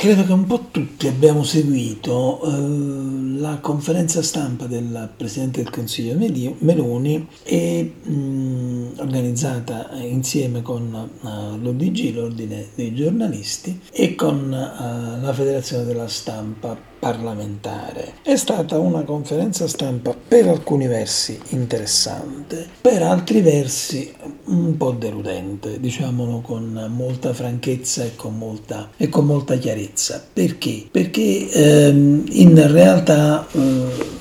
Credo che un po' tutti abbiamo seguito eh, la conferenza stampa del Presidente del Consiglio Meloni e mh, organizzata insieme con uh, eh, l'ODG, l'Ordine dei giornalisti, e con uh, la Federazione della Stampa parlamentare. È stata una conferenza stampa per alcuni versi interessante, per altri versi un po' deludente, diciamolo con molta franchezza e con molta, e con molta chiarezza. Perché? Perché ehm, in realtà... Eh,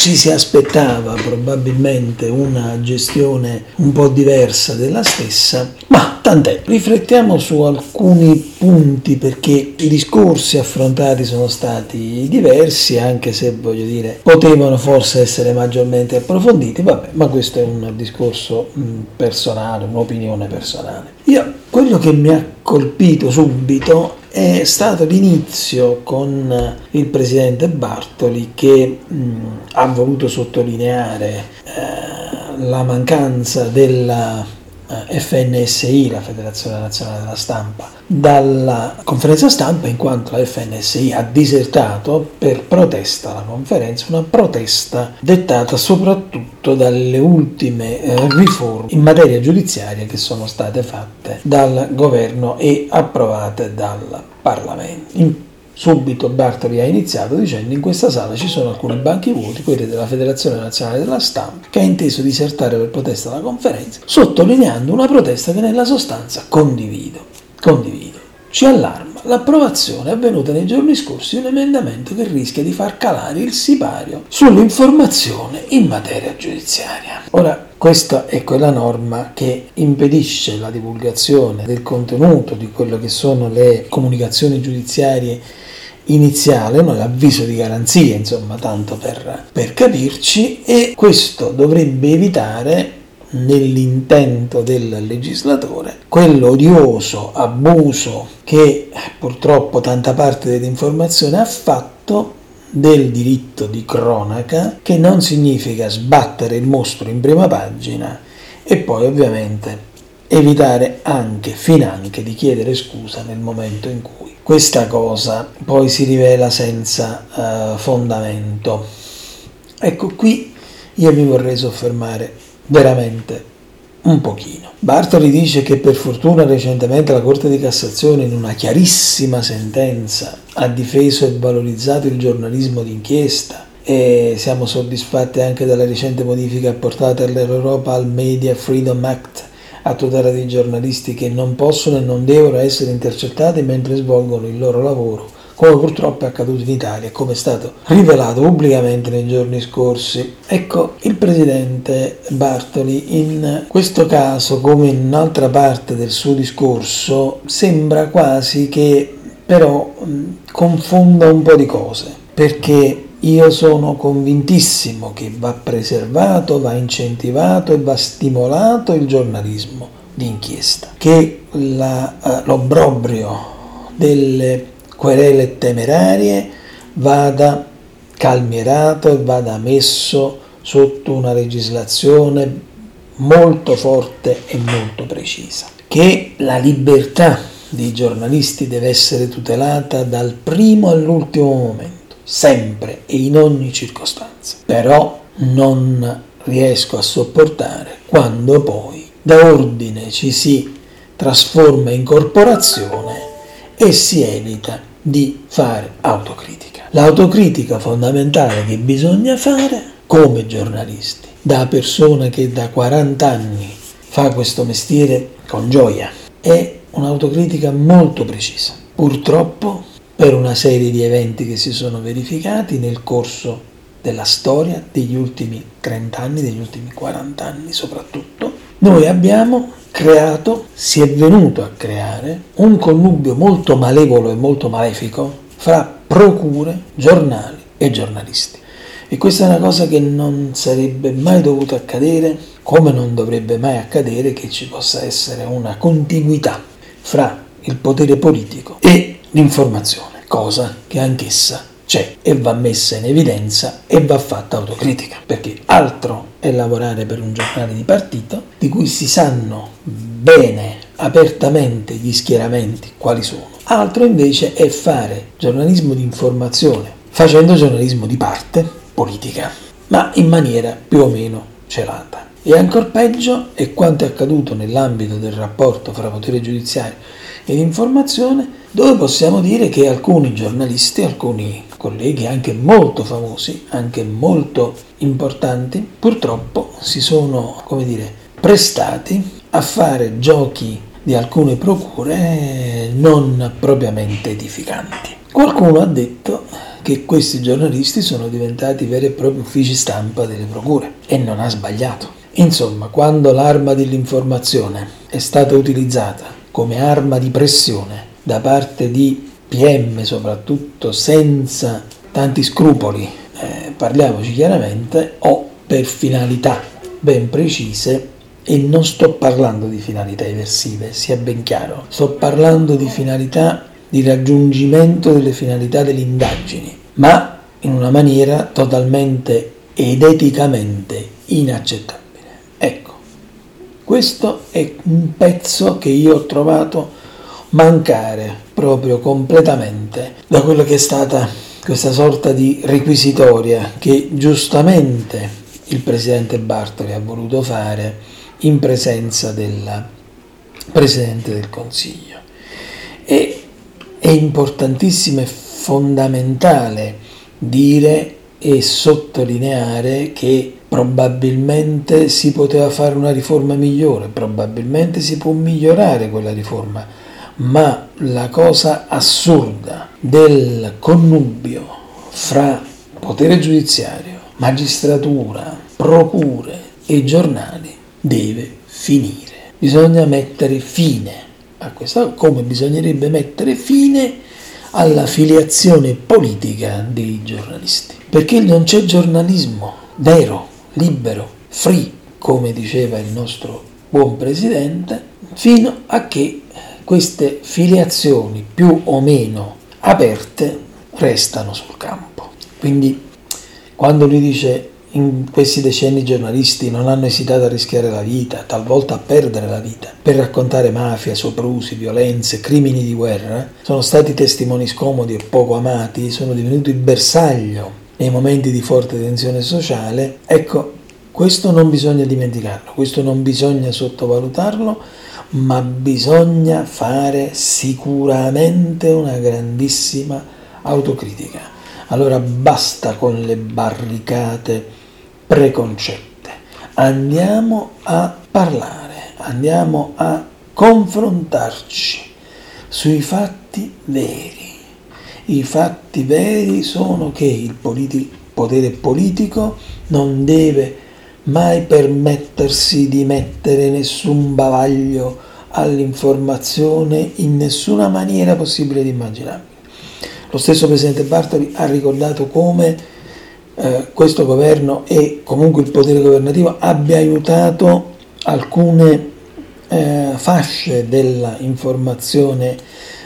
ci si aspettava probabilmente una gestione un po' diversa della stessa, ma tant'è. Riflettiamo su alcuni punti perché i discorsi affrontati sono stati diversi, anche se voglio dire potevano forse essere maggiormente approfonditi, vabbè, ma questo è un discorso personale, un'opinione personale. Io quello che mi ha colpito subito è stato l'inizio con il presidente Bartoli che mh, ha voluto sottolineare eh, la mancanza della FNSI, la Federazione Nazionale della Stampa, dalla conferenza stampa in quanto la FNSI ha disertato per protesta alla conferenza, una protesta dettata soprattutto dalle ultime eh, riforme in materia giudiziaria che sono state fatte dal governo e approvate dal Parlamento. In Subito Bartoli ha iniziato dicendo in questa sala ci sono alcuni banchi vuoti, quelli della Federazione Nazionale della Stampa, che ha inteso disertare per protesta alla conferenza, sottolineando una protesta che nella sostanza condivido. Condivido. Ci allarma l'approvazione avvenuta nei giorni scorsi di un emendamento che rischia di far calare il sipario sull'informazione in materia giudiziaria. Ora, questa è quella norma che impedisce la divulgazione del contenuto di quello che sono le comunicazioni giudiziarie iniziale, no? l'avviso di garanzia, insomma, tanto per, per capirci, e questo dovrebbe evitare nell'intento del legislatore quell'odioso abuso che purtroppo tanta parte dell'informazione ha fatto del diritto di cronaca che non significa sbattere il mostro in prima pagina e poi ovviamente evitare anche, finanche, di chiedere scusa nel momento in cui questa cosa poi si rivela senza uh, fondamento. Ecco qui io mi vorrei soffermare veramente un pochino. Bartoli dice che per fortuna recentemente la Corte di Cassazione in una chiarissima sentenza ha difeso e valorizzato il giornalismo d'inchiesta e siamo soddisfatti anche della recente modifica apportata all'Europa al Media Freedom Act a tutela dei giornalisti che non possono e non devono essere intercettati mentre svolgono il loro lavoro, come purtroppo è accaduto in Italia e come è stato rivelato pubblicamente nei giorni scorsi. Ecco, il presidente Bartoli in questo caso, come in un'altra parte del suo discorso, sembra quasi che però confonda un po' di cose, perché io sono convintissimo che va preservato, va incentivato e va stimolato il giornalismo d'inchiesta, che la, uh, l'obbrobrio delle querele temerarie vada calmierato e vada messo sotto una legislazione molto forte e molto precisa, che la libertà dei giornalisti deve essere tutelata dal primo all'ultimo momento sempre e in ogni circostanza. Però non riesco a sopportare quando poi da ordine ci si trasforma in corporazione e si evita di fare autocritica. L'autocritica fondamentale che bisogna fare come giornalisti, da persona che da 40 anni fa questo mestiere con gioia, è un'autocritica molto precisa. Purtroppo per una serie di eventi che si sono verificati nel corso della storia degli ultimi 30 anni, degli ultimi 40 anni soprattutto, noi abbiamo creato, si è venuto a creare un connubio molto malevolo e molto malefico fra procure, giornali e giornalisti. E questa è una cosa che non sarebbe mai dovuta accadere, come non dovrebbe mai accadere che ci possa essere una contiguità fra il potere politico e l'informazione, cosa che anch'essa c'è e va messa in evidenza e va fatta autocritica, perché altro è lavorare per un giornale di partito di cui si sanno bene apertamente gli schieramenti quali sono, altro invece è fare giornalismo di informazione, facendo giornalismo di parte politica, ma in maniera più o meno celata. E ancora peggio è quanto è accaduto nell'ambito del rapporto fra potere giudiziario ed informazione, dove possiamo dire che alcuni giornalisti, alcuni colleghi anche molto famosi, anche molto importanti, purtroppo si sono, come dire, prestati a fare giochi di alcune procure non propriamente edificanti. Qualcuno ha detto che questi giornalisti sono diventati veri e propri uffici stampa delle procure e non ha sbagliato. Insomma, quando l'arma dell'informazione è stata utilizzata come arma di pressione da parte di PM soprattutto senza tanti scrupoli, eh, parliamoci chiaramente, o per finalità ben precise, e non sto parlando di finalità eversive, sia ben chiaro, sto parlando di finalità di raggiungimento delle finalità delle indagini, ma in una maniera totalmente ed eticamente inaccettabile. Questo è un pezzo che io ho trovato mancare proprio completamente da quello che è stata questa sorta di requisitoria che giustamente il presidente Bartoli ha voluto fare in presenza del presidente del Consiglio. E è importantissimo e fondamentale dire e sottolineare che probabilmente si poteva fare una riforma migliore, probabilmente si può migliorare quella riforma, ma la cosa assurda del connubio fra potere giudiziario, magistratura, procure e giornali deve finire. Bisogna mettere fine a questo, come bisognerebbe mettere fine alla filiazione politica dei giornalisti, perché non c'è giornalismo vero libero, free, come diceva il nostro buon presidente, fino a che queste filiazioni più o meno aperte restano sul campo. Quindi quando lui dice in questi decenni i giornalisti non hanno esitato a rischiare la vita, talvolta a perdere la vita, per raccontare mafia, soprusi, violenze, crimini di guerra, sono stati testimoni scomodi e poco amati, sono divenuti bersaglio nei momenti di forte tensione sociale, ecco, questo non bisogna dimenticarlo, questo non bisogna sottovalutarlo, ma bisogna fare sicuramente una grandissima autocritica. Allora basta con le barricate preconcette, andiamo a parlare, andiamo a confrontarci sui fatti veri i fatti veri sono che il politi- potere politico non deve mai permettersi di mettere nessun bavaglio all'informazione in nessuna maniera possibile ed immaginabile. Lo stesso Presidente Bartoli ha ricordato come eh, questo governo e comunque il potere governativo abbia aiutato alcune eh, fasce dell'informazione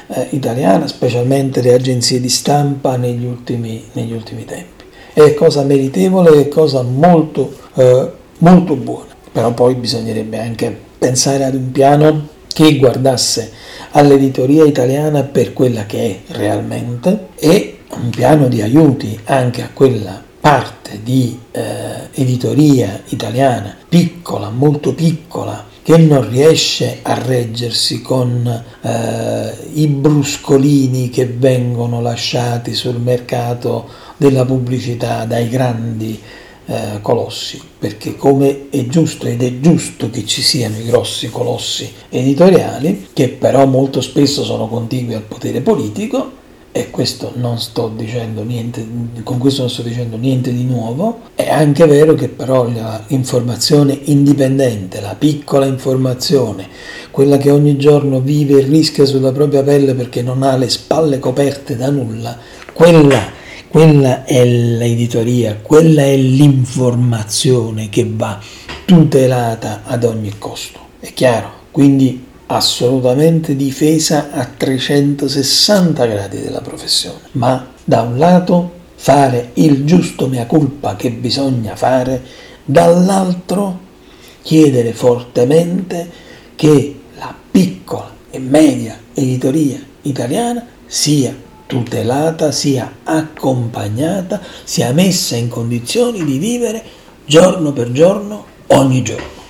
eh, italiana, specialmente le agenzie di stampa negli ultimi, negli ultimi tempi. È cosa meritevole, è cosa molto, eh, molto buona, però poi bisognerebbe anche pensare ad un piano che guardasse all'editoria italiana per quella che è realmente e un piano di aiuti anche a quella parte di eh, editoria italiana piccola, molto piccola, che non riesce a reggersi con eh, i bruscolini che vengono lasciati sul mercato della pubblicità dai grandi eh, colossi, perché come è giusto ed è giusto che ci siano i grossi colossi editoriali, che però molto spesso sono contigui al potere politico, e questo non sto dicendo niente, con questo non sto dicendo niente di nuovo, è anche vero che però l'informazione indipendente, la piccola informazione, quella che ogni giorno vive e rischia sulla propria pelle perché non ha le spalle coperte da nulla, quella, quella è l'editoria, quella è l'informazione che va tutelata ad ogni costo. È chiaro? Quindi assolutamente difesa a 360 gradi della professione, ma da un lato fare il giusto mea culpa che bisogna fare, dall'altro chiedere fortemente che la piccola e media editoria italiana sia tutelata, sia accompagnata, sia messa in condizioni di vivere giorno per giorno, ogni giorno.